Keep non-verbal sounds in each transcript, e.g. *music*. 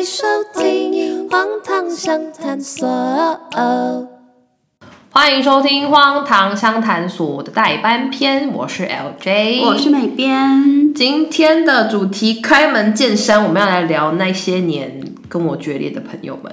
在收听《荒唐相谈所》。欢迎收听《荒唐相谈所》的代班篇，我是 LJ，我是美编。今天的主题开门见山，我们要来聊那些年跟我决裂的朋友们，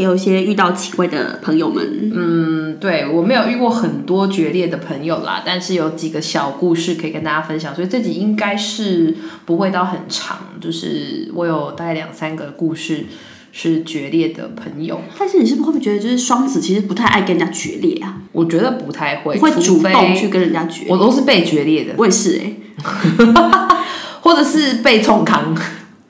还有一些遇到奇怪的朋友们。嗯，对，我没有遇过很多决裂的朋友啦，但是有几个小故事可以跟大家分享，所以这集应该是不会到很长，就是我有大概两三个故事是决裂的朋友。但是你是不是会不会觉得，就是双子其实不太爱跟人家决裂啊？我觉得不太会，会主动去跟人家决裂。我都是被决裂的，我也是哎、欸，*laughs* 或者是被冲康，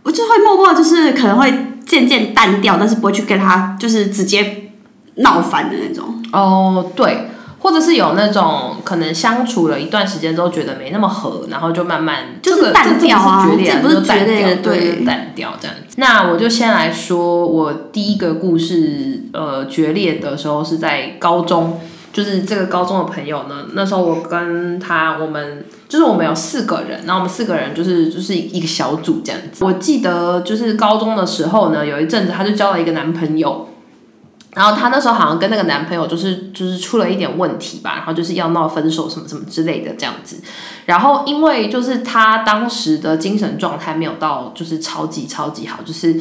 我就会默默就是可能会。渐渐淡掉，但是不会去跟他就是直接闹翻的那种。哦，对，或者是有那种可能相处了一段时间之后觉得没那么合，然后就慢慢就是淡掉啊，这，不是决裂对淡掉这样子。那我就先来说，我第一个故事，呃，决裂的时候是在高中。就是这个高中的朋友呢，那时候我跟他，我们就是我们有四个人，然后我们四个人就是就是一个小组这样子。我记得就是高中的时候呢，有一阵子他就交了一个男朋友，然后他那时候好像跟那个男朋友就是就是出了一点问题吧，然后就是要闹分手什么什么之类的这样子。然后因为就是他当时的精神状态没有到就是超级超级好，就是。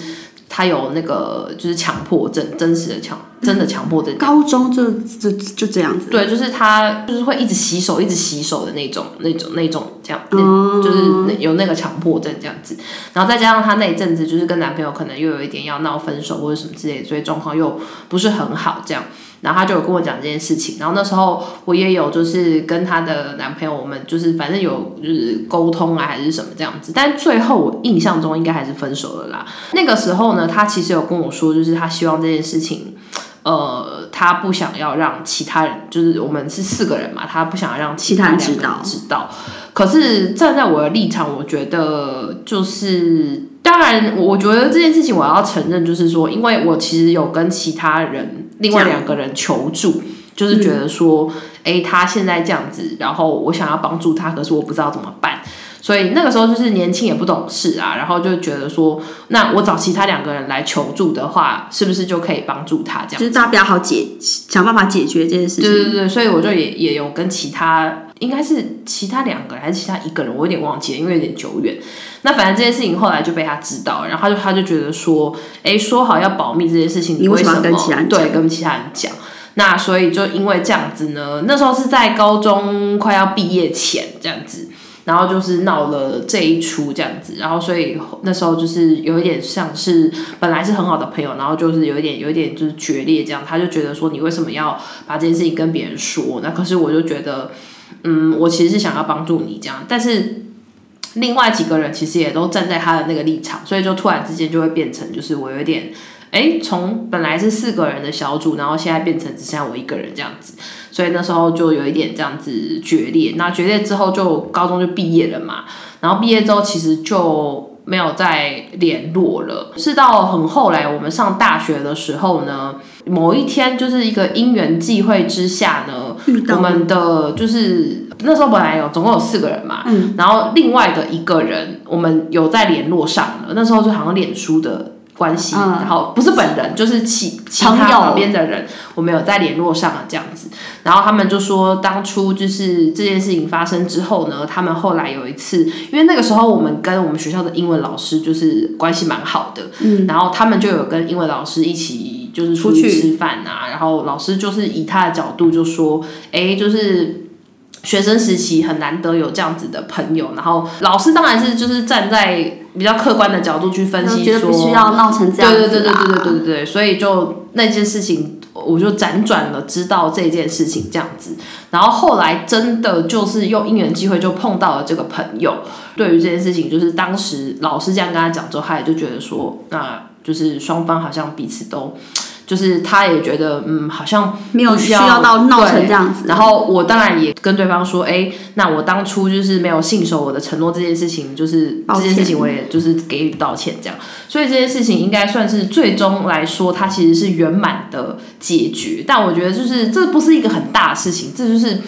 他有那个就是强迫症，真实的强，真的强迫症。高中就就就这样子。对，就是他就是会一直洗手，一直洗手的那种，那种，那种这样，嗯、就是有那个强迫症这样子。然后再加上他那一阵子就是跟男朋友可能又有一点要闹分手或者什么之类的，所以状况又不是很好这样。然后他就有跟我讲这件事情，然后那时候我也有就是跟他的男朋友，我们就是反正有就是沟通啊还是什么这样子，但最后我印象中应该还是分手了啦。那个时候呢，他其实有跟我说，就是他希望这件事情，呃，他不想要让其他人，就是我们是四个人嘛，他不想要让其他人知道。知道。可是站在我的立场，我觉得就是。当然，我觉得这件事情我要承认，就是说，因为我其实有跟其他人另外两个人求助，就是觉得说，哎、嗯欸，他现在这样子，然后我想要帮助他，可是我不知道怎么办，所以那个时候就是年轻也不懂事啊，然后就觉得说，那我找其他两个人来求助的话，是不是就可以帮助他？这样就是大家比较好解，想办法解决这件事情。对对对，所以我就也也有跟其他。应该是其他两个人还是其他一个人，我有点忘记了，因为有点久远。那反正这件事情后来就被他知道，然后他就他就觉得说，哎，说好要保密这件事情，你为什么跟其他人讲？对，跟其他人讲。那所以就因为这样子呢，那时候是在高中快要毕业前这样子，然后就是闹了这一出这样子，然后所以那时候就是有一点像是本来是很好的朋友，然后就是有一点有一点就是决裂这样。他就觉得说，你为什么要把这件事情跟别人说？那可是我就觉得。嗯，我其实是想要帮助你这样，但是另外几个人其实也都站在他的那个立场，所以就突然之间就会变成，就是我有点，哎，从本来是四个人的小组，然后现在变成只剩下我一个人这样子，所以那时候就有一点这样子决裂。那决裂之后，就高中就毕业了嘛，然后毕业之后其实就没有再联络了，是到很后来我们上大学的时候呢。某一天，就是一个因缘际会之下呢，我们的就是那时候本来有总共有四个人嘛，嗯，然后另外的一个人，我们有在联络上了。那时候就好像脸书的关系，嗯，然后不是本人，就是其其他旁边的人，我们有在联络上了这样子。然后他们就说，当初就是这件事情发生之后呢，他们后来有一次，因为那个时候我们跟我们学校的英文老师就是关系蛮好的，嗯，然后他们就有跟英文老师一起。就是出去吃饭啊，然后老师就是以他的角度就说，哎，就是学生时期很难得有这样子的朋友，然后老师当然是就是站在比较客观的角度去分析，说必须要闹成这样子，对对对对对对对对对，所以就那件事情，我就辗转了知道这件事情这样子，然后后来真的就是用因缘机会就碰到了这个朋友，对于这件事情，就是当时老师这样跟他讲之后，他也就觉得说，那就是双方好像彼此都。就是他也觉得，嗯，好像没有需要到闹成这样子。然后我当然也跟对方说，哎、欸，那我当初就是没有信守我的承诺，这件事情就是这件事情，我也就是给予道歉这样。所以这件事情应该算是最终来说，它其实是圆满的解决。但我觉得就是这不是一个很大的事情，这就是。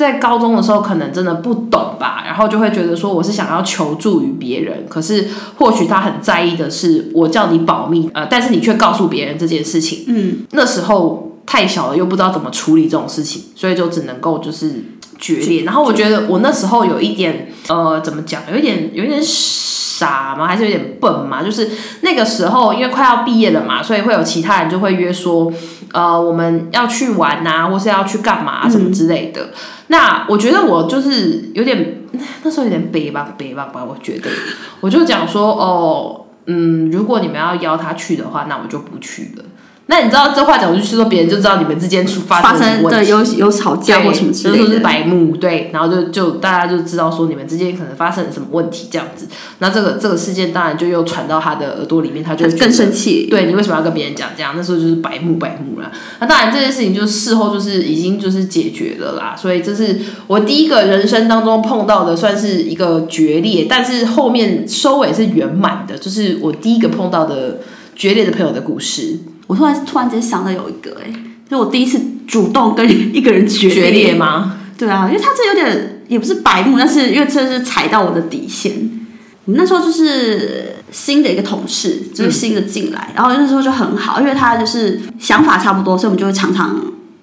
在高中的时候可能真的不懂吧，然后就会觉得说我是想要求助于别人，可是或许他很在意的是我叫你保密，呃，但是你却告诉别人这件事情，嗯，那时候太小了，又不知道怎么处理这种事情，所以就只能够就是决裂。然后我觉得我那时候有一点，呃，怎么讲，有一点有一点傻吗？还是有点笨嘛？就是那个时候因为快要毕业了嘛，所以会有其他人就会约说。呃，我们要去玩啊，或是要去干嘛、啊、什么之类的。嗯、那我觉得我就是有点 *laughs* 那时候有点北吧北吧吧，我觉得我就讲说哦，嗯，如果你们要邀他去的话，那我就不去了。那你知道这话讲出去说，别人就知道你们之间出发生什么问题，对，有有吵架或什么之类的，就是白目，对，然后就就大家就知道说你们之间可能发生了什么问题这样子。那这个这个事件当然就又传到他的耳朵里面，他就更生气。对，你为什么要跟别人讲这样？那时候就是白目白目了。那当然这件事情就事后就是已经就是解决了啦。所以这是我第一个人生当中碰到的，算是一个决裂，但是后面收尾是圆满的，就是我第一个碰到的决裂的朋友的故事。我突然突然间想到有一个哎、欸，就我第一次主动跟一个人决裂，决裂吗？对啊，因为他这有点也不是白目，但是因为这是踩到我的底线。我们那时候就是新的一个同事，就是新的进来，嗯、然后那时候就很好，因为他就是想法差不多，所以我们就会常常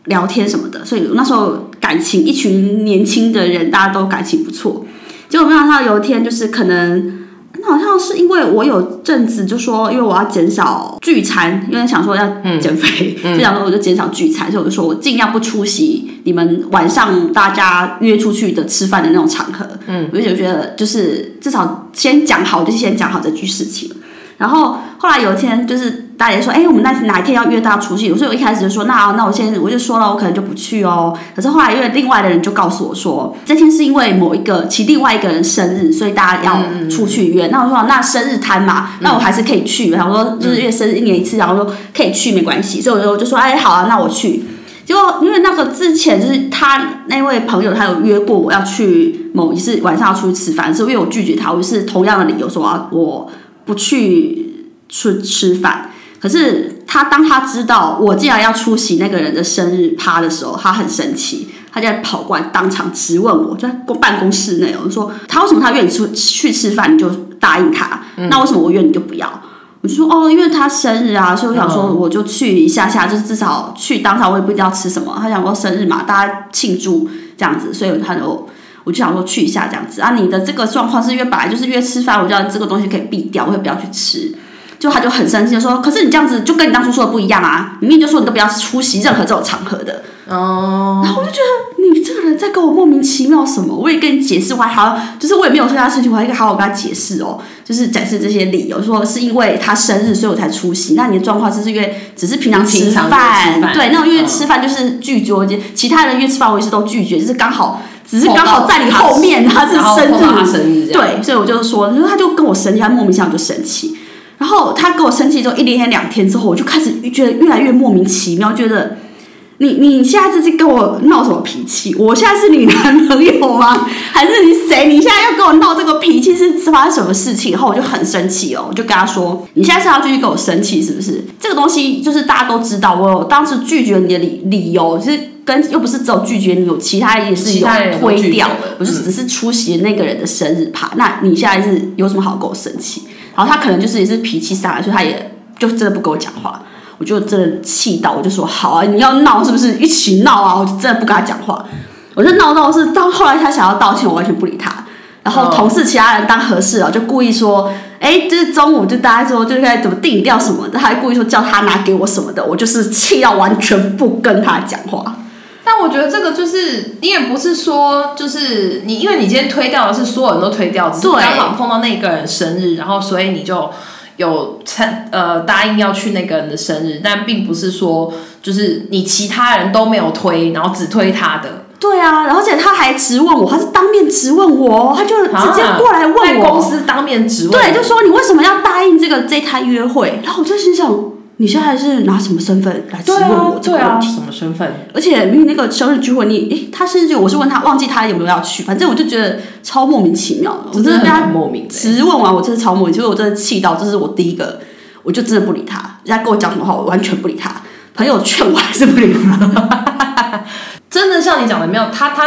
聊天什么的。所以那时候感情，一群年轻的人，大家都感情不错。结果没想到有一天，就是可能。好像是因为我有阵子就说，因为我要减少聚餐，因为想说要减肥，嗯嗯、就想说我就减少聚餐，所以我就说我尽量不出席你们晚上大家约出去的吃饭的那种场合。嗯，我就觉得就是至少先讲好，就是先讲好这句事情。然后后来有一天，就是大家说，哎，我们那哪一天要约大家出去？所以我一开始就说，那那我先我就说了，我可能就不去哦。可是后来因为另外的人就告诉我说，这天是因为某一个其另外一个人生日，所以大家要出去约。嗯、那我说那生日摊嘛，那我还是可以去。然后说就是因为生日一年一次，然后说可以去没关系。所以我就我就说，哎，好啊，那我去。结果因为那个之前就是他那位朋友，他有约过我要去某一次晚上要出去吃饭，是因为我拒绝他，我是同样的理由说啊我。不去吃吃饭，可是他当他知道我竟然要出席那个人的生日趴的时候，他很生气，他就跑过来当场质问我，就在办公室内，我说他为什么他约你出去吃饭你就答应他，嗯、那为什么我约你就不要？我就说哦，因为他生日啊，所以我想说我就去一下下，就是至少去当场我也不一定要吃什么，他想说生日嘛，大家庆祝这样子，所以他就。我就想说去一下这样子啊，你的这个状况是约本来就是约吃饭，我觉得这个东西可以避掉，我也不要去吃。就他就很生气，就说：“可是你这样子就跟你当初说的不一样啊！明明就说你都不要出席任何这种场合的。”哦。然后我就觉得你这个人在跟我莫名其妙什么？我也跟你解释，我还好，就是我也没有说他事情，我还应该好好跟他解释哦，就是展示这些理由，说是因为他生日所以我才出席。那你的状况就是因为只是平常吃饭，对，那种因为吃饭就是拒绝，嗯、其他人约吃饭我也是都拒绝，就是刚好。只是刚好在你后面，他是生日，对，所以我就说，他就跟我生气，他莫名其妙就生气。然后他跟我生气之后，一连天两天之后，我就开始觉得越来越莫名其妙，觉得你你现在这是跟我闹什么脾气？我现在是你男朋友吗？还是你谁？你现在要跟我闹这个脾气是发生什么事情？然后我就很生气哦，我就跟他说，你现在是要继续跟我生气是不是？这个东西就是大家都知道，我当时拒绝你的理理由是。跟又不是只有拒绝你，有其他也是有推掉，我就只是出席那个人的生日趴。嗯、那你现在是有什么好跟我生气？然后他可能就是也是脾气上来，所以他也就真的不跟我讲话。我就真的气到，我就说好啊，你要闹是不是一起闹啊？我就真的不跟他讲话。我就闹到是到后来他想要道歉，我完全不理他。然后同事其他人当和事佬，就故意说，哎，就是中午就大家说就是该怎么定掉什么，他还故意说叫他拿给我什么的，我就是气到完全不跟他讲话。但我觉得这个就是你也不是说就是你，因为你今天推掉的是所有人都推掉，只是刚好碰到那个人生日，然后所以你就有参呃答应要去那个人的生日，但并不是说就是你其他人都没有推，然后只推他的。对啊，然后而且他还质问我，他是当面质问我，他就直接过来问我，在公司当面质问，对，就说你为什么要答应这个这摊约会？然后我就心想。你现在是拿什么身份来质问我这个问题？对啊，什么身份？而且明明那个生日聚会你，你诶，他生日聚会，我是问他，忘记他有没有要去，反正我就觉得超莫名其妙的。我真的被他莫名质问完，我真的超莫名，其实我真的气到，这是我第一个，我就真的不理他。人家跟我讲什么话，我完全不理他。朋友劝我还是不理他。*laughs* 真的像你讲的没有他他。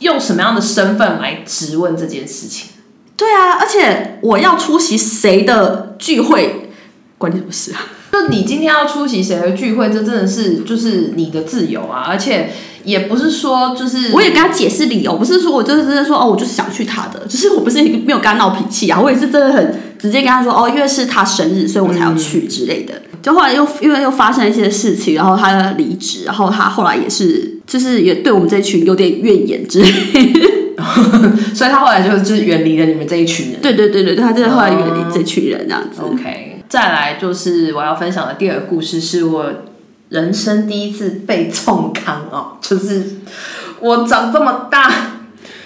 用什么样的身份来质问这件事情？对啊，而且我要出席谁的聚会，关你什么事啊？就你今天要出席谁的聚会，这真的是就是你的自由啊，而且也不是说就是我也跟他解释理由，不是说我就是真的说哦，我就是想去他的，就是我不是没有跟他闹脾气啊，我也是真的很直接跟他说哦，因为是他生日，所以我才要去之类的。嗯、就后来又因为又发生一些事情，然后他离职，然后他后来也是就是也对我们这一群有点怨言之类的。*laughs* 所以他后来就就是远离了你们这一群人。对对对对，他真的后来远离这群人这样子。Uh, OK，再来就是我要分享的第二个故事，是我人生第一次被冲康哦，*laughs* 就是我长这么大，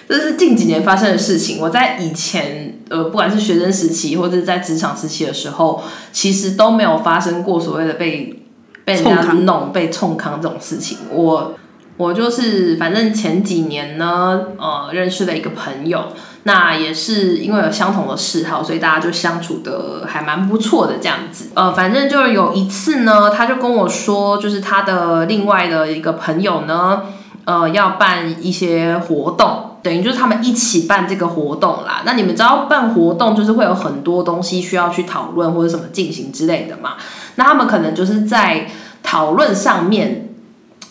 这是近几年发生的事情。我在以前呃，不管是学生时期或者在职场时期的时候，其实都没有发生过所谓的被被人家弄、被冲康这种事情。我。我就是，反正前几年呢，呃，认识了一个朋友，那也是因为有相同的嗜好，所以大家就相处得还蛮不错的这样子。呃，反正就是有一次呢，他就跟我说，就是他的另外的一个朋友呢，呃，要办一些活动，等于就是他们一起办这个活动啦。那你们知道办活动就是会有很多东西需要去讨论或者什么进行之类的嘛？那他们可能就是在讨论上面。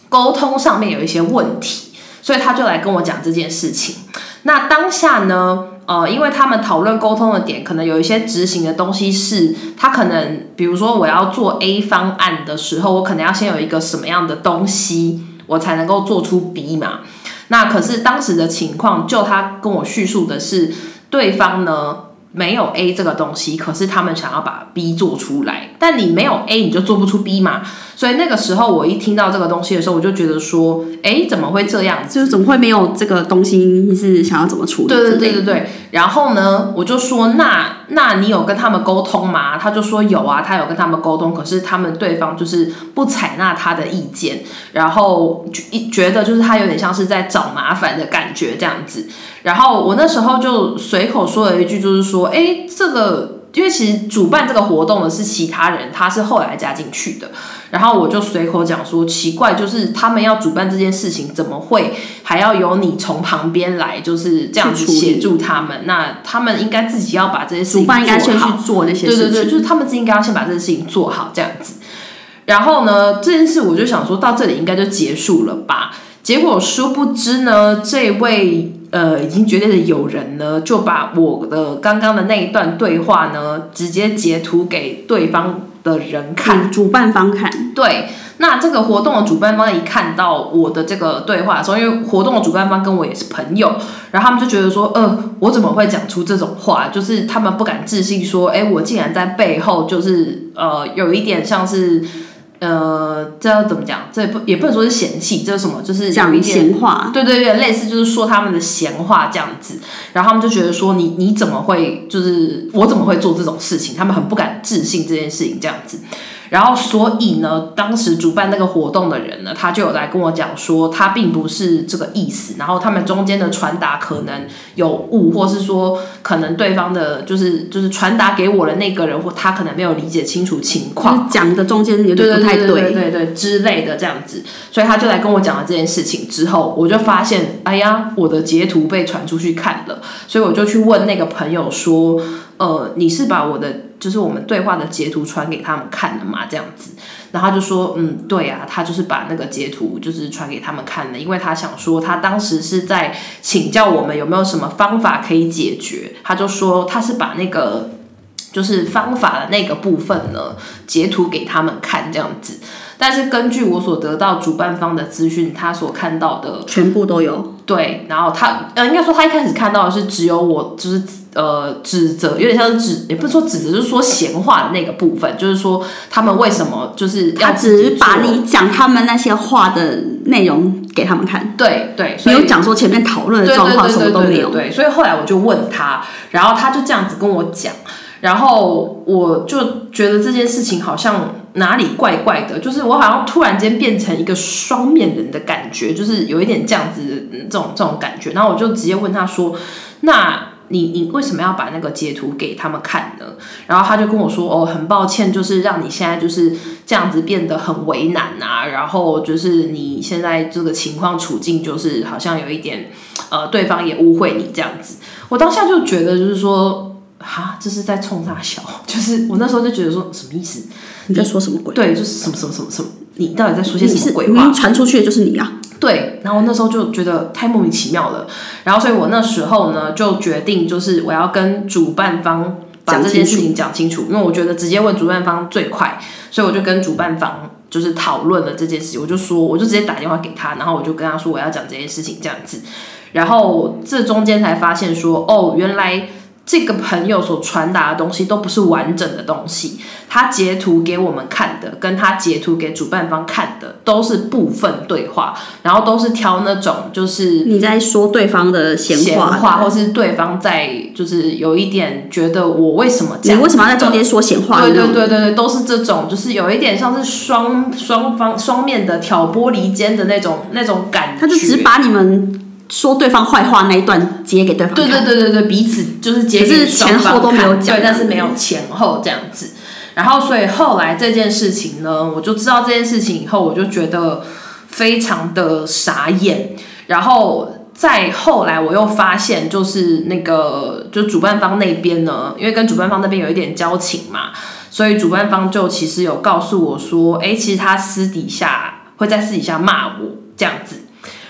沟通上面有一些问题，所以他就来跟我讲这件事情。那当下呢，呃，因为他们讨论沟通的点，可能有一些执行的东西是，他可能比如说我要做 A 方案的时候，我可能要先有一个什么样的东西，我才能够做出 B 嘛。那可是当时的情况，就他跟我叙述的是，对方呢，没有 A 这个东西，可是他们想要把 B 做出来，但你没有 A，你就做不出 B 嘛。所以那个时候，我一听到这个东西的时候，我就觉得说，哎，怎么会这样？就是怎么会没有这个东西？你是想要怎么处理？对对对对对。然后呢，我就说，那那你有跟他们沟通吗？他就说有啊，他有跟他们沟通，可是他们对方就是不采纳他的意见，然后一觉得就是他有点像是在找麻烦的感觉这样子。然后我那时候就随口说了一句，就是说，哎，这个。因为其实主办这个活动的是其他人，他是后来加进去的。然后我就随口讲说，奇怪，就是他们要主办这件事情，怎么会还要由你从旁边来，就是这样子协助他们？那他们应该自己要把这些事情做好。主办应该先去做那些事情。对对对，就是他们自己应该要先把这件事情做好，这样子。然后呢，这件事我就想说到这里应该就结束了吧。结果殊不知呢，这位。呃，已经决裂的友人呢，就把我的刚刚的那一段对话呢，直接截图给对方的人看，主办方看。对，那这个活动的主办方一看到我的这个对话的时候，因为活动的主办方跟我也是朋友，然后他们就觉得说，呃，我怎么会讲出这种话？就是他们不敢置信说，哎，我竟然在背后就是呃，有一点像是。呃，这要怎么讲？这也不也不能说是嫌弃，这是什么？就是讲闲话。对对对，类似就是说他们的闲话这样子，然后他们就觉得说你你怎么会就是我怎么会做这种事情？他们很不敢置信这件事情这样子。然后，所以呢，当时主办那个活动的人呢，他就有来跟我讲说，他并不是这个意思。然后他们中间的传达可能有误，或是说可能对方的，就是就是传达给我的那个人，或他可能没有理解清楚情况，讲的中间有点不太对，对对对对之类的这样子。所以他就来跟我讲了这件事情之后，我就发现，哎呀，我的截图被传出去看了，所以我就去问那个朋友说，呃，你是把我的。就是我们对话的截图传给他们看了嘛，这样子，然后他就说，嗯，对啊，他就是把那个截图就是传给他们看了，因为他想说，他当时是在请教我们有没有什么方法可以解决，他就说他是把那个就是方法的那个部分呢截图给他们看这样子，但是根据我所得到主办方的资讯，他所看到的全部都有，对，然后他呃应该说他一开始看到的是只有我就是。呃，指责有点像是指，也不是说指责，就是说闲话的那个部分，就是说他们为什么就是要他只是把你讲他们那些话的内容给他们看，对对，没有讲说前面讨论的状况什么都没有，对，所以后来我就问他，然后他就这样子跟我讲，然后我就觉得这件事情好像哪里怪怪的，就是我好像突然间变成一个双面人的感觉，就是有一点这样子这种这种感觉，然后我就直接问他说，那。你你为什么要把那个截图给他们看呢？然后他就跟我说，哦，很抱歉，就是让你现在就是这样子变得很为难啊，然后就是你现在这个情况处境就是好像有一点，呃，对方也误会你这样子。我当下就觉得就是说，哈，这是在冲他笑，*laughs* 就是我那时候就觉得说什么意思？你在说什么鬼？对，就是什么什么什么什么，你到底在说些什么鬼话？传出去的就是你啊。对，然后那时候就觉得太莫名其妙了，然后所以我那时候呢就决定，就是我要跟主办方把这件事情讲清楚，因为我觉得直接问主办方最快，所以我就跟主办方就是讨论了这件事情，我就说，我就直接打电话给他，然后我就跟他说我要讲这件事情这样子，然后这中间才发现说，哦，原来。这个朋友所传达的东西都不是完整的东西，他截图给我们看的，跟他截图给主办方看的都是部分对话，然后都是挑那种就是你在说对方的闲话，话，或是对方在就是有一点觉得我为什么这样，你为什么要在中间说闲话？对对对对对，都是这种，就是有一点像是双双方双面的挑拨离间的那种那种感觉，他就只把你们。说对方坏话那一段截给对方看，对对对对对，彼此就是截给双方看，前后都没有讲，对，但是没有前后这样子。然后，所以后来这件事情呢，我就知道这件事情以后，我就觉得非常的傻眼。然后再后来，我又发现，就是那个就主办方那边呢，因为跟主办方那边有一点交情嘛，所以主办方就其实有告诉我说，哎，其实他私底下会在私底下骂我这样子。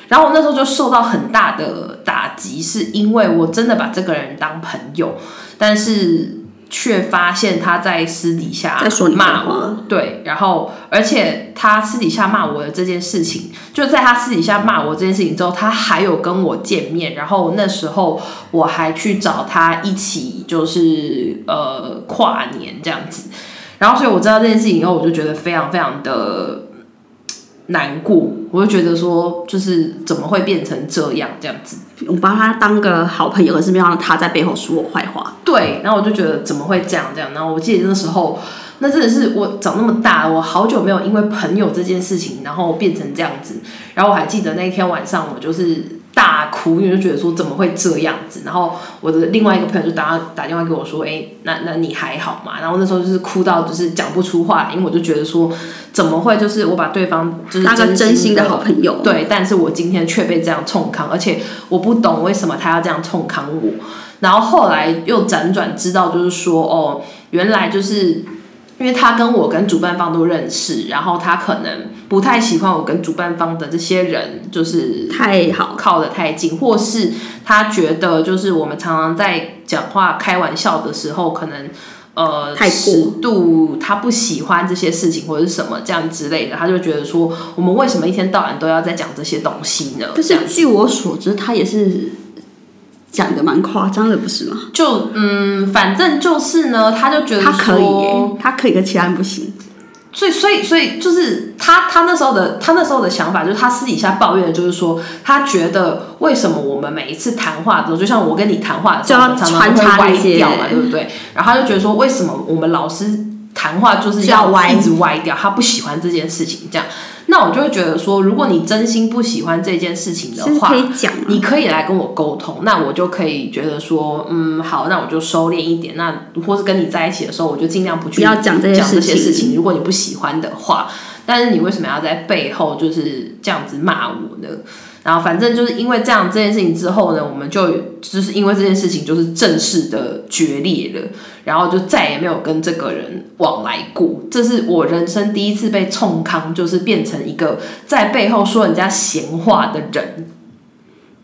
然后我那时候就受到很大的打击，是因为我真的把这个人当朋友，但是却发现他在私底下骂我。对，然后而且他私底下骂我的这件事情，就在他私底下骂我这件事情之后，他还有跟我见面，然后那时候我还去找他一起，就是呃跨年这样子。然后所以我知道这件事情以后，我就觉得非常非常的。难过，我就觉得说，就是怎么会变成这样这样子？我把他当个好朋友，可是没有让他在背后说我坏话。对，然后我就觉得怎么会这样这样？然后我记得那时候，那真的是我长那么大，我好久没有因为朋友这件事情，然后变成这样子。然后我还记得那天晚上，我就是。大哭，因为就觉得说怎么会这样子，然后我的另外一个朋友就打打电话给我说，哎、欸，那那你还好吗？然后那时候就是哭到就是讲不出话，因为我就觉得说怎么会就是我把对方就是真心的，真心的好朋友，对，但是我今天却被这样冲康，而且我不懂为什么他要这样冲康我，然后后来又辗转知道就是说哦，原来就是。因为他跟我跟主办方都认识，然后他可能不太喜欢我跟主办方的这些人，就是太好靠得太近，或是他觉得就是我们常常在讲话开玩笑的时候，可能呃尺度他不喜欢这些事情或者是什么这样之类的，他就觉得说我们为什么一天到晚都要在讲这些东西呢？可是据我所知，他也是。讲的蛮夸张的，不是吗？就嗯，反正就是呢，他就觉得他可以，他可以，跟其他人不行。所以，所以，所以就是他，他那时候的，他那时候的想法，就是他私底下抱怨的，就是说，他觉得为什么我们每一次谈话的时候，就像我跟你谈话的时候，常常会歪掉嘛，对不对？然后他就觉得说，为什么我们老师谈话就是要一直歪掉？他不喜欢这件事情，这样。那我就会觉得说，如果你真心不喜欢这件事情的话，可以讲，你可以来跟我沟通，那我就可以觉得说，嗯，好，那我就收敛一点，那或是跟你在一起的时候，我就尽量不去讲这些事情。如果你不喜欢的话，但是你为什么要在背后就是这样子骂我呢？然后反正就是因为这样这件事情之后呢，我们就就是因为这件事情就是正式的决裂了，然后就再也没有跟这个人往来过。这是我人生第一次被冲康，就是变成一个在背后说人家闲话的人。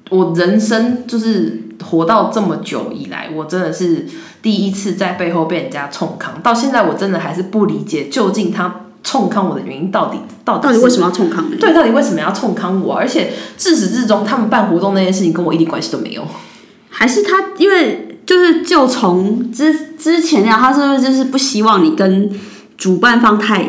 我人生就是活到这么久以来，我真的是第一次在背后被人家冲康。到现在我真的还是不理解，究竟他。冲康我的原因到底到底到底为什么要冲康？对，到底为什么要冲康我？而且自始至终，他们办活动那件事情跟我一点关系都没有。还是他因为就是就从之之前那样，他是不是就是不希望你跟主办方太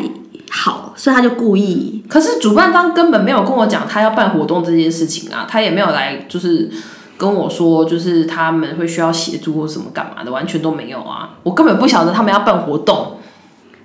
好，所以他就故意？可是主办方根本没有跟我讲他要办活动这件事情啊，他也没有来就是跟我说，就是他们会需要协助或什么干嘛的，完全都没有啊！我根本不晓得他们要办活动。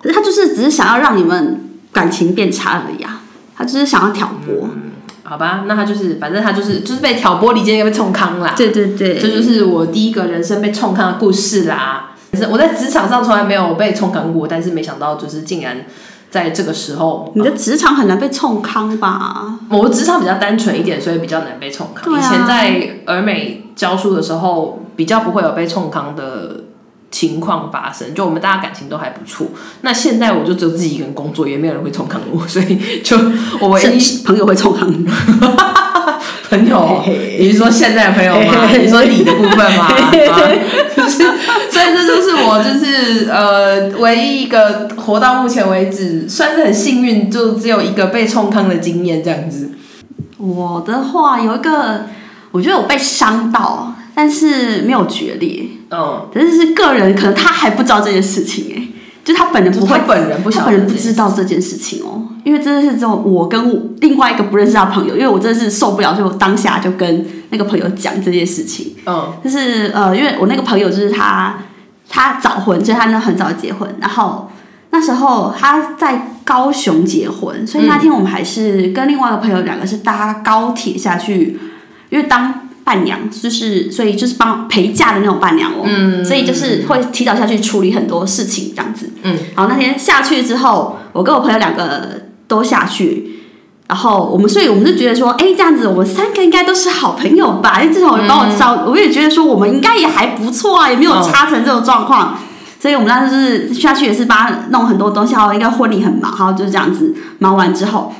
可是他就是只是想要让你们感情变差而已啊，他只是想要挑拨。嗯，好吧，那他就是，反正他就是就是被挑拨离间，又被冲康啦。对对对，这就是我第一个人生被冲康的故事啦。是我在职场上从来没有被冲康过，但是没想到就是竟然在这个时候，你的职场很难被冲康吧？我的职场比较单纯一点，所以比较难被冲康。啊、以前在俄美教书的时候，比较不会有被冲康的。情况发生，就我们大家感情都还不错。那现在我就只有自己一个人工作，也没有人会冲康我，所以就我唯一朋友会冲康你。*laughs* 朋友，你是说现在的朋友吗？你说你的部分吗？就是，所以这就是我就是呃唯一一个活到目前为止算是很幸运，就只有一个被冲康的经验这样子。我的话有一个，我觉得我被伤到。但是没有决裂，嗯，但是是个人，可能他还不知道这件事情，哎，就他本人不会，他本人不晓，他本人不知道这件事情哦，因为真的是只有我跟我另外一个不认识他的朋友，因为我真的是受不了，所以我当下就跟那个朋友讲这件事情，嗯，就是呃，因为我那个朋友就是他，他早婚，所以他那很早结婚，然后那时候他在高雄结婚，所以那天我们还是跟另外一个朋友两个是搭高铁下去，因为当。伴娘就是，所以就是帮陪嫁的那种伴娘哦，嗯，所以就是会提早下去处理很多事情这样子，嗯，然后那天下去之后，我跟我朋友两个都下去，然后我们，所以我们就觉得说，哎，这样子我们三个应该都是好朋友吧？因为至少我帮我照，我也觉得说我们应该也还不错啊，也没有差成这种状况，所以我们当时就是下去也是帮他弄很多东西，然后，应该婚礼很忙，然后就是这样子忙完之后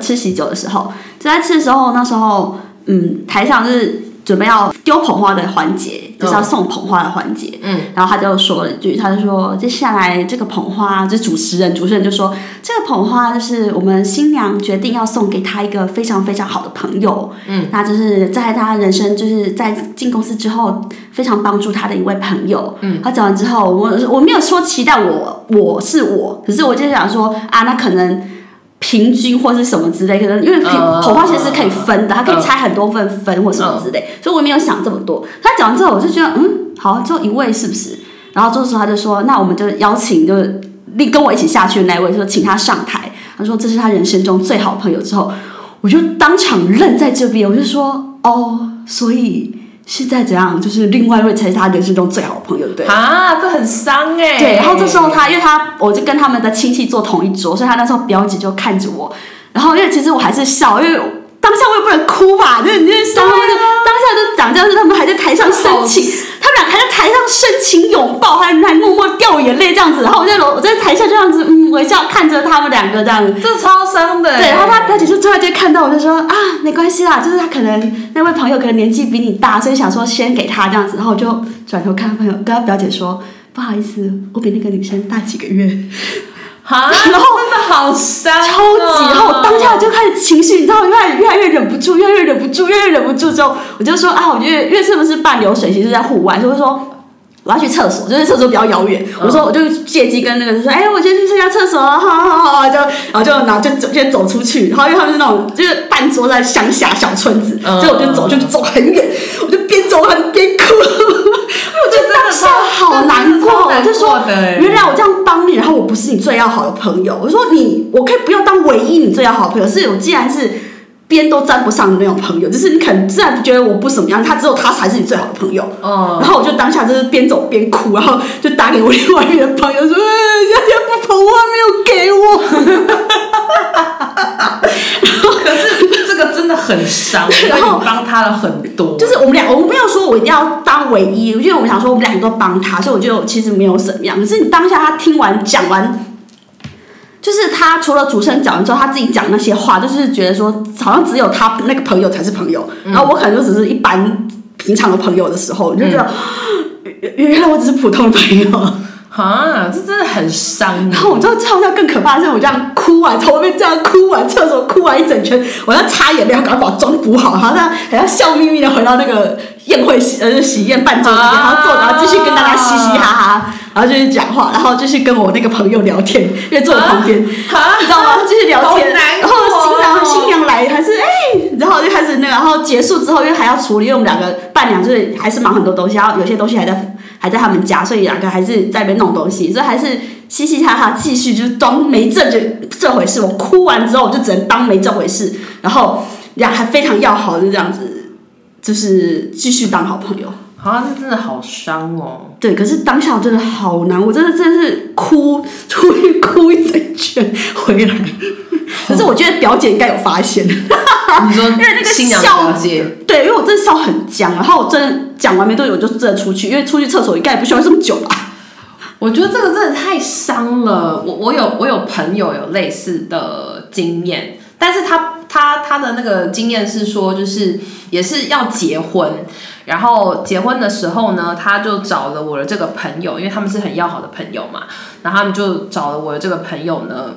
吃喜酒的时候，就在吃的时候，那时候。嗯，台上就是准备要丢捧花的环节，就是要送捧花的环节。嗯，然后他就说了一句，他就说接下来这个捧花，就主持人，主持人就说这个捧花就是我们新娘决定要送给他一个非常非常好的朋友。嗯，那就是在他人生就是在进公司之后非常帮助他的一位朋友。嗯，他讲完之后，我我没有说期待我我是我，可是我就想说啊，那可能。平均或是什么之类，可能因为捧捧花其实是可以分的，它可以拆很多份分或什么之类，所以我也没有想这么多。他讲完之后，我就觉得嗯，好，就一位是不是？然后这时候他就说，那我们就邀请，就是跟跟我一起下去的那位，说请他上台。他说这是他人生中最好朋友。之后我就当场愣在这边，我就说哦，所以。现在怎样？就是另外一位才是他人生中最好的朋友，对啊，这很伤哎。对，然后这时候他，因为他我就跟他们的亲戚坐同一桌，所以他那时候表姐就看着我，然后因为其实我还是笑，因为当下我也不能哭吧，就是你就是当下就当下就讲，就是他们还在台上深情，他们俩还在台上深情拥抱，还还默默掉眼泪这样子，然后我在楼我在台下这样子嗯微笑看着他们两个这样子，这超伤的。对，然后他表姐就突然间看到我就说啊，没关系啦，就是他可能那位朋友可能年纪比你大，所以想说先给他这样子，然后我就转头看他朋友，跟他表姐说不好意思，我比那个女生大几个月。啊，*laughs* 然后真的好伤，啊，超级，然后我当下就开始情绪，你知道，越来越来越忍不住，越来越忍不住，越来越忍不住之后，我就说啊，我觉得因为是不是半流水席是在户外，就会说。我要去厕所，就是厕所比较遥远。我说，我就借机跟那个人说，哎，我先去这家厕所，好好好，就然后就然后就走，先走出去。然后因为他们是那种就是半桌在乡下小村子，所以我就走，就走很远，我就边走还边哭。我觉得当下好难过，我就说，原来我这样帮你，然后我不是你最要好的朋友。我说你，我可以不要当唯一你最要好的朋友，是我既然是。边都沾不上的那种朋友，就是你肯自然觉得我不怎么样，他只有他才是你最好的朋友。哦，然后我就当下就是边走边哭，然后就打给我另外一个朋友说：“ *laughs* 哎，人家不捧花没有给我。*laughs* ”可是这个真的很伤，*laughs* 然后帮他了很多。就是我们俩，我们没有说我一定要当唯一，因为我们想说我们两个都帮他，所以我就其实没有怎么样。可是你当下他听完讲完。就是他除了主持人讲完之后，他自己讲那些话，就是觉得说好像只有他那个朋友才是朋友，嗯、然后我可能就只是一般平常的朋友的时候，你就觉得原、嗯、原来我只是普通的朋友啊，这真的很伤。然后我就唱到更可怕的是，我这样哭完，从外面这样哭完厕所哭完一整圈，我要擦眼泪，要赶快把妆补好，然后他还要笑眯眯的回到那个宴会喜呃喜宴办桌里面，然后坐，然后继续跟大家嘻嘻哈哈。然后继续讲话，然后继续跟我那个朋友聊天，因为坐我旁边，啊、你知道吗？继续聊天，然后新郎新娘来还是哎，然后就开始那个，然后结束之后，因为还要处理，因为我们两个伴娘就是还是忙很多东西，然后有些东西还在还在他们家，所以两个还是在那边弄东西，所以还是嘻嘻哈哈继续，就是当没这这这回事。我哭完之后，我就只能当没这回事，然后俩还非常要好，就这样子，就是继续当好朋友。好像是真的好伤哦。对，可是当下我真的好难，我真的真的是哭，出去哭一整圈回来。可是我觉得表姐应该有发现，你说 *laughs* 因为那个笑姐，对，因为我真的笑很僵，然后我真的讲完没多久我就真的出去，因为出去厕所应该也不需要这么久吧。我觉得这个真的太伤了。我我有我有朋友有类似的经验，但是他他他的那个经验是说，就是也是要结婚。然后结婚的时候呢，他就找了我的这个朋友，因为他们是很要好的朋友嘛。然后他们就找了我的这个朋友呢，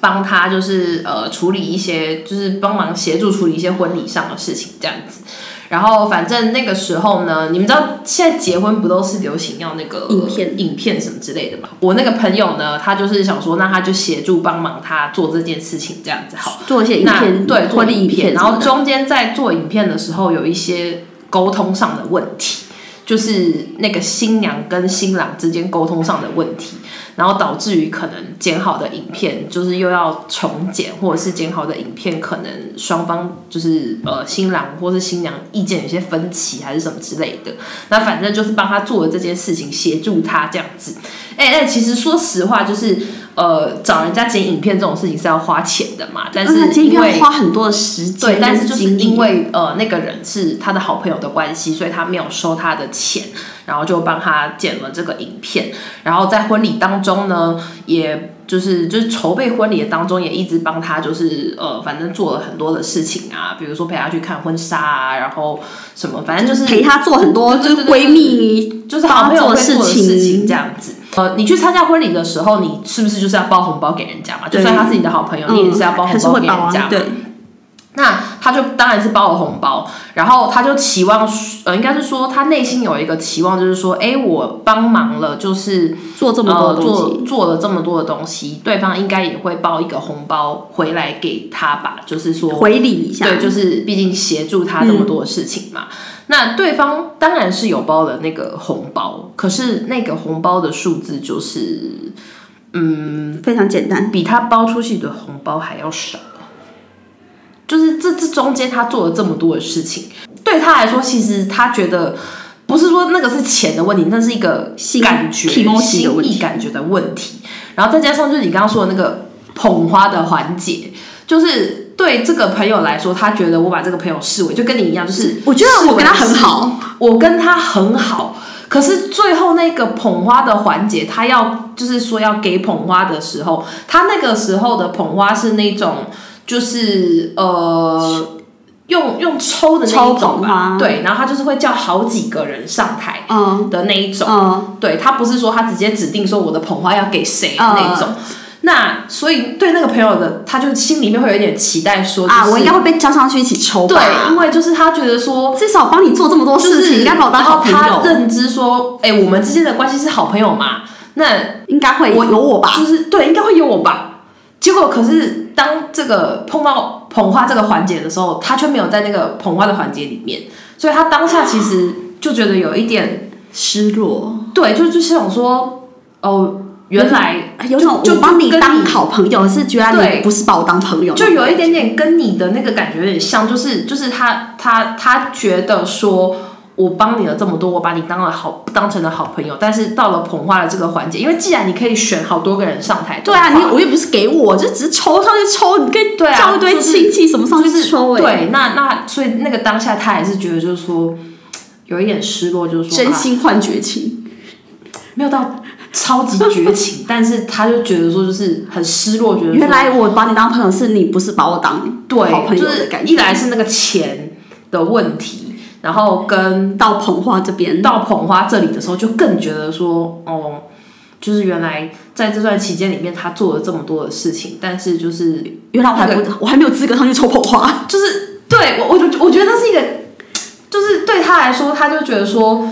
帮他就是呃处理一些，就是帮忙协助处理一些婚礼上的事情这样子。然后反正那个时候呢，你们知道现在结婚不都是流行要那个影片、影片什么之类的嘛？我那个朋友呢，他就是想说，那他就协助帮忙他做这件事情这样子好，做一些影片，对，做影片。影片然后中间在做影片的时候有一些。沟通上的问题，就是那个新娘跟新郎之间沟通上的问题，然后导致于可能剪好的影片就是又要重剪，或者是剪好的影片可能双方就是呃新郎或是新娘意见有些分歧还是什么之类的，那反正就是帮他做了这件事情，协助他这样子。哎、欸、哎，其实说实话就是。呃，找人家剪影片这种事情是要花钱的嘛？但是因为花很多的时间，对，但是就是因为呃那个人是他的好朋友的关系，所以他没有收他的钱，然后就帮他剪了这个影片。然后在婚礼当中呢，也就是就是筹备婚礼的当中，也一直帮他就是呃，反正做了很多的事情啊，比如说陪他去看婚纱啊，然后什么，反正就是陪他做很多就是闺蜜就是好朋友会做的事情这样子。呃，你去参加婚礼的时候，你是不是就是要包红包给人家嘛？就算他是你的好朋友，你也是要包红包给人家嘛。那他就当然是包了红包，然后他就期望，呃，应该是说他内心有一个期望，就是说，哎，我帮忙了，就是做这么多东西，呃、做做了这么多的东西，对方应该也会包一个红包回来给他吧？就是说回礼一下，对，就是毕竟协助他这么多的事情嘛。嗯那对方当然是有包了那个红包，可是那个红包的数字就是，嗯，非常简单，比他包出去的红包还要少。就是这这中间他做了这么多的事情，对他来说，其实他觉得不是说那个是钱的问题，那是一个感觉、心意感觉的问题。然后再加上就是你刚刚说的那个捧花的环节，就是。对这个朋友来说，他觉得我把这个朋友视为就跟你一样，就是我觉得我跟他很好，我跟他很好。可是最后那个捧花的环节，他要就是说要给捧花的时候，他那个时候的捧花是那种就是呃用用抽的那一种吧，对，然后他就是会叫好几个人上台的那一种，嗯、对，他不是说他直接指定说我的捧花要给谁的那种。嗯那所以对那个朋友的，他就心里面会有一点期待说，就是、啊，我应该会被叫上去一起抽吧。对，因为就是他觉得说，至少帮你做这么多事情，应该把我当好朋友。他认知说，哎、欸，我们之间的关系是好朋友嘛，那应该会我有我吧？就是对，应该会有我吧。结果可是当这个碰到捧花这个环节的时候，他却没有在那个捧花的环节里面，所以他当下其实就觉得有一点失落。对，就就是想说，哦。原来有种就帮你当好朋友，是觉得你不是把我当朋友，就有一点点跟你的那个感觉有点像，就是就是他他他觉得说，我帮你了这么多，我把你当了好当成了好朋友，但是到了捧花的这个环节，因为既然你可以选好多个人上台，对啊，你我又不是给我，就只是抽上去抽，你可以叫一堆亲戚什么上去抽，对，那那所以那个当下他还是觉得就是说有一点失落，就是说真心换绝情，没有到。超级绝情，*laughs* 但是他就觉得说，就是很失落，觉得原来我把你当朋友，是你不是把我当对好朋友的感觉。就是、一来是那个钱的问题，然后跟到捧花这边，到捧花这里的时候，就更觉得说，哦，就是原来在这段期间里面，他做了这么多的事情，但是就是原来我还不、那个、我还没有资格上去抽捧花，就是对我我就我觉得那是一个，就是对他来说，他就觉得说。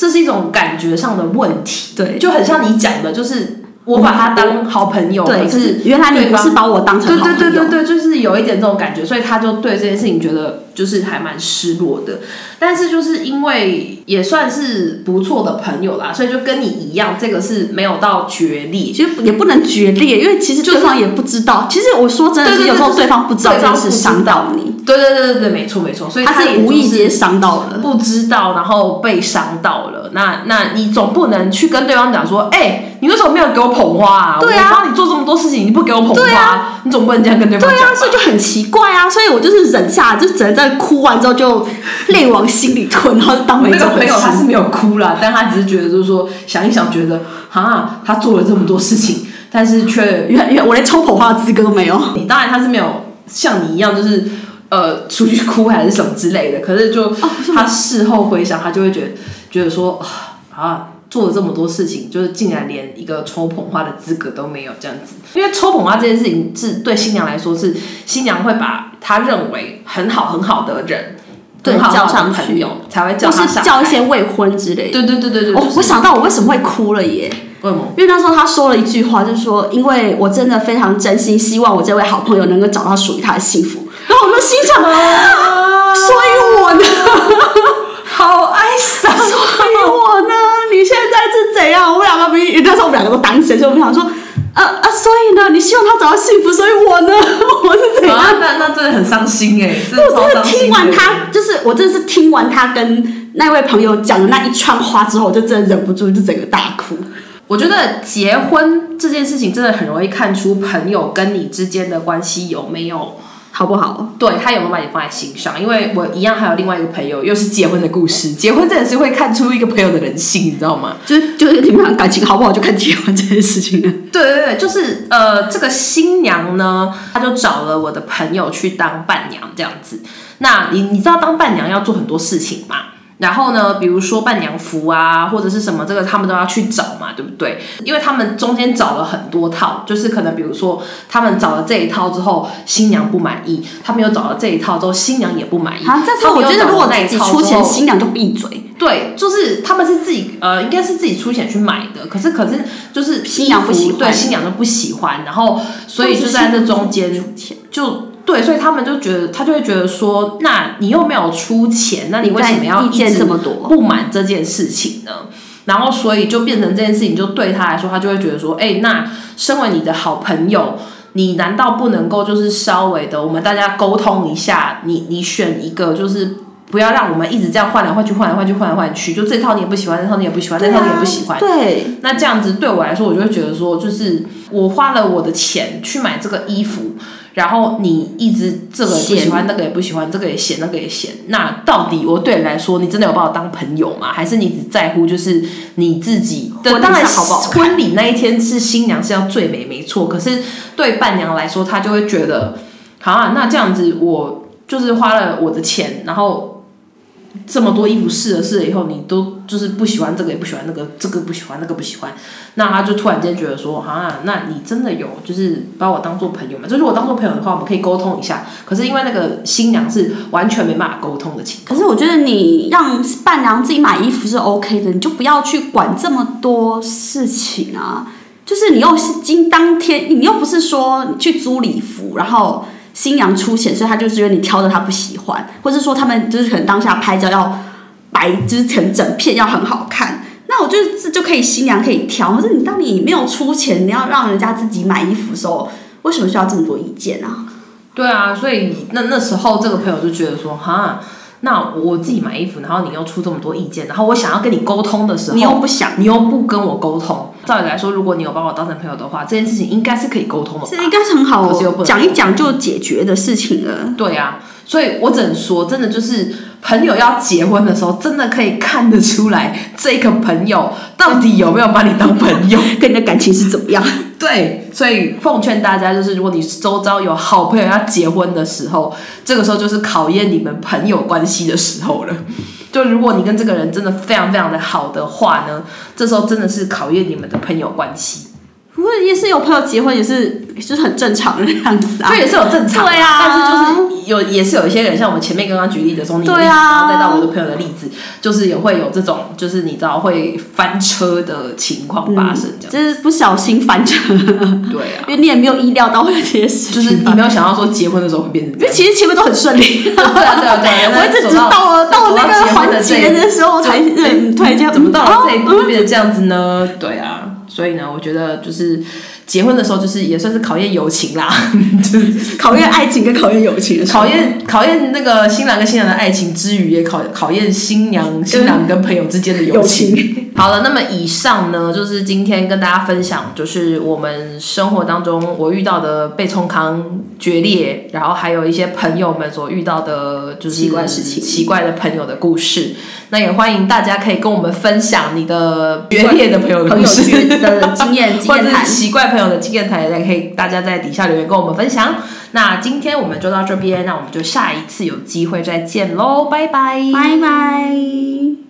这是一种感觉上的问题，对，就很像你讲的，就是我把他当好朋友，对，可是原来你不是把我当成好朋友，对对对对对，就是有一点这种感觉，所以他就对这件事情觉得就是还蛮失落的。但是就是因为也算是不错的朋友啦，所以就跟你一样，这个是没有到决裂，其实也不能决裂，因为其实对方也不知道。其实我说真的，是有时候对方不知道这样是伤到你。对对对对对，没错没错，所以他是无意间伤到了，不知道，然后被伤到了。那那你总不能去跟对方讲说，哎、欸，你为什么没有给我捧花啊？对啊，我帮你做这么多事情，你不给我捧花，啊、你总不能这样跟对方讲。对啊，所以就很奇怪啊。所以我就是忍下，就只能在哭完之后就泪往心里吞，然后就当没这回事。那个朋友他是没有哭啦，但他只是觉得就是说想一想，觉得啊，他做了这么多事情，但是却原原我连抽捧花的资格都没有。你当然他是没有像你一样，就是。呃，出去哭还是什么之类的，可是就他事后回想，他就会觉得觉得说啊，做了这么多事情，就是竟然连一个抽捧花的资格都没有这样子。因为抽捧花这件事情是对新娘来说，是新娘会把她认为很好很好的人，对，很好叫上去朋友才会叫他上，是叫一些未婚之类的。对对对对对。哦，我想到我为什么会哭了耶？为什么？因为那时候他说了一句话，就是说，因为我真的非常真心希望我这位好朋友能够找到属于他的幸福。然后我就心想，啊、所以我呢，*laughs* 好哀伤。所以我呢，你现在是怎样？我们两个比，那时候我们两个都单身，所以我们想说，呃呃，所以呢，你希望他找到幸福，所以我呢，*laughs* 我是怎样？啊、那那真的很伤心哎！真的我真的听完他，就是我真的是听完他跟那位朋友讲的那一串话之后，我就真的忍不住就整个大哭。我觉得结婚这件事情真的很容易看出朋友跟你之间的关系有没有。好不好？对，他有没有把你放在心上？因为我一样还有另外一个朋友，又是结婚的故事。结婚真的是会看出一个朋友的人性，你知道吗？就是就是你们感情好不好，就看结婚这件事情了。对对对，就是呃，这个新娘呢，她就找了我的朋友去当伴娘这样子。那你你知道当伴娘要做很多事情吗？然后呢，比如说伴娘服啊，或者是什么，这个他们都要去找嘛，对不对？因为他们中间找了很多套，就是可能比如说他们找了这一套之后，新娘不满意；他们又找了这一套之后，新娘也不满意。啊，但是我觉得如果自己出钱，新娘就闭嘴。对，就是他们是自己呃，应该是自己出钱去买的。可是可是就是新娘不喜欢，对，新娘都不喜欢。然后所以就在这中间就。对，所以他们就觉得，他就会觉得说，那你又没有出钱，那你为什么要意见这么多，不满这件事情呢？然后，所以就变成这件事情，就对他来说，他就会觉得说，哎，那身为你的好朋友，你难道不能够就是稍微的，我们大家沟通一下，你你选一个，就是不要让我们一直这样换来换去，换来换去，换来换去，就这套你也不喜欢，那套你也不喜欢，那套你也不喜欢，对，那这样子对我来说，我就会觉得说，就是我花了我的钱去买这个衣服。然后你一直这个也不喜欢，那个也不喜欢，这个也嫌，那个也嫌。那到底我对你来说，你真的有把我当朋友吗？还是你只在乎就是你自己？我当然好不好？*laughs* 婚礼那一天是新娘是要最美，没错。可是对伴娘来说，她就会觉得，好啊，那这样子我就是花了我的钱，然后。这么多衣服试了试了以后，你都就是不喜欢这个也不喜欢那个，这个不喜欢那个不喜欢，那他就突然间觉得说，啊，那你真的有就是把我当做朋友吗？就是我当做朋友的话，我们可以沟通一下。可是因为那个新娘是完全没办法沟通的情况。可是我觉得你让伴娘自己买衣服是 OK 的，你就不要去管这么多事情啊。就是你又是今当天，你又不是说去租礼服，然后。新娘出钱，所以他就觉得你挑的他不喜欢，或者说他们就是可能当下拍照要白，就是成整片要很好看。那我就是就可以新娘可以挑，可是你当你没有出钱，你要让人家自己买衣服的时候，为什么需要这么多意见啊？对啊，所以那那时候这个朋友就觉得说，哈。那我自己买衣服，然后你又出这么多意见，然后我想要跟你沟通的时候，你又不想，你又不跟我沟通。照理来说，如果你有把我当成朋友的话，这件事情应该是可以沟通的。这应该是很好，讲一讲就解决的事情了。对啊，所以我只能说，真的就是朋友要结婚的时候，真的可以看得出来，这个朋友到底有没有把你当朋友，*laughs* 跟你的感情是怎么样。对，所以奉劝大家，就是如果你周遭有好朋友要结婚的时候，这个时候就是考验你们朋友关系的时候了。*laughs* 就如果你跟这个人真的非常非常的好的话呢，这时候真的是考验你们的朋友关系。不过也是有朋友结婚，也是就是很正常的样子啊。对，也是有正常。对啊。但是就，也是有一些人，像我们前面刚刚举例的从你的例子，对啊，然后再到我的朋友的例子，就是也会有这种，就是你知道会翻车的情况发生，这样、嗯。就是不小心翻车。对啊。因为你也没有意料到会有这些事，就是你没有想到说结婚的时候会变成这样。因为其实前面都很顺利。对啊，对啊，对啊。我一直到了到那个环节的时候才认，突然间怎么到了这一步就变成这样子呢？对啊。所以呢，我觉得就是。结婚的时候就是也算是考验友情啦，*laughs* 就是 *laughs* 考验爱情跟考验友情考验考验那个新郎跟新娘的爱情之余，也考考验新娘新郎跟朋友之间的友情。友情好了，那么以上呢，就是今天跟大家分享，就是我们生活当中我遇到的被冲康决裂，然后还有一些朋友们所遇到的，就是奇怪事情、奇怪的朋友的故事。那也欢迎大家可以跟我们分享你的决裂的朋友的故事 *laughs* 的经验，或者是奇怪朋友的经验谈，也可以大家在底下留言跟我们分享。那今天我们就到这边，那我们就下一次有机会再见喽，拜拜，拜拜。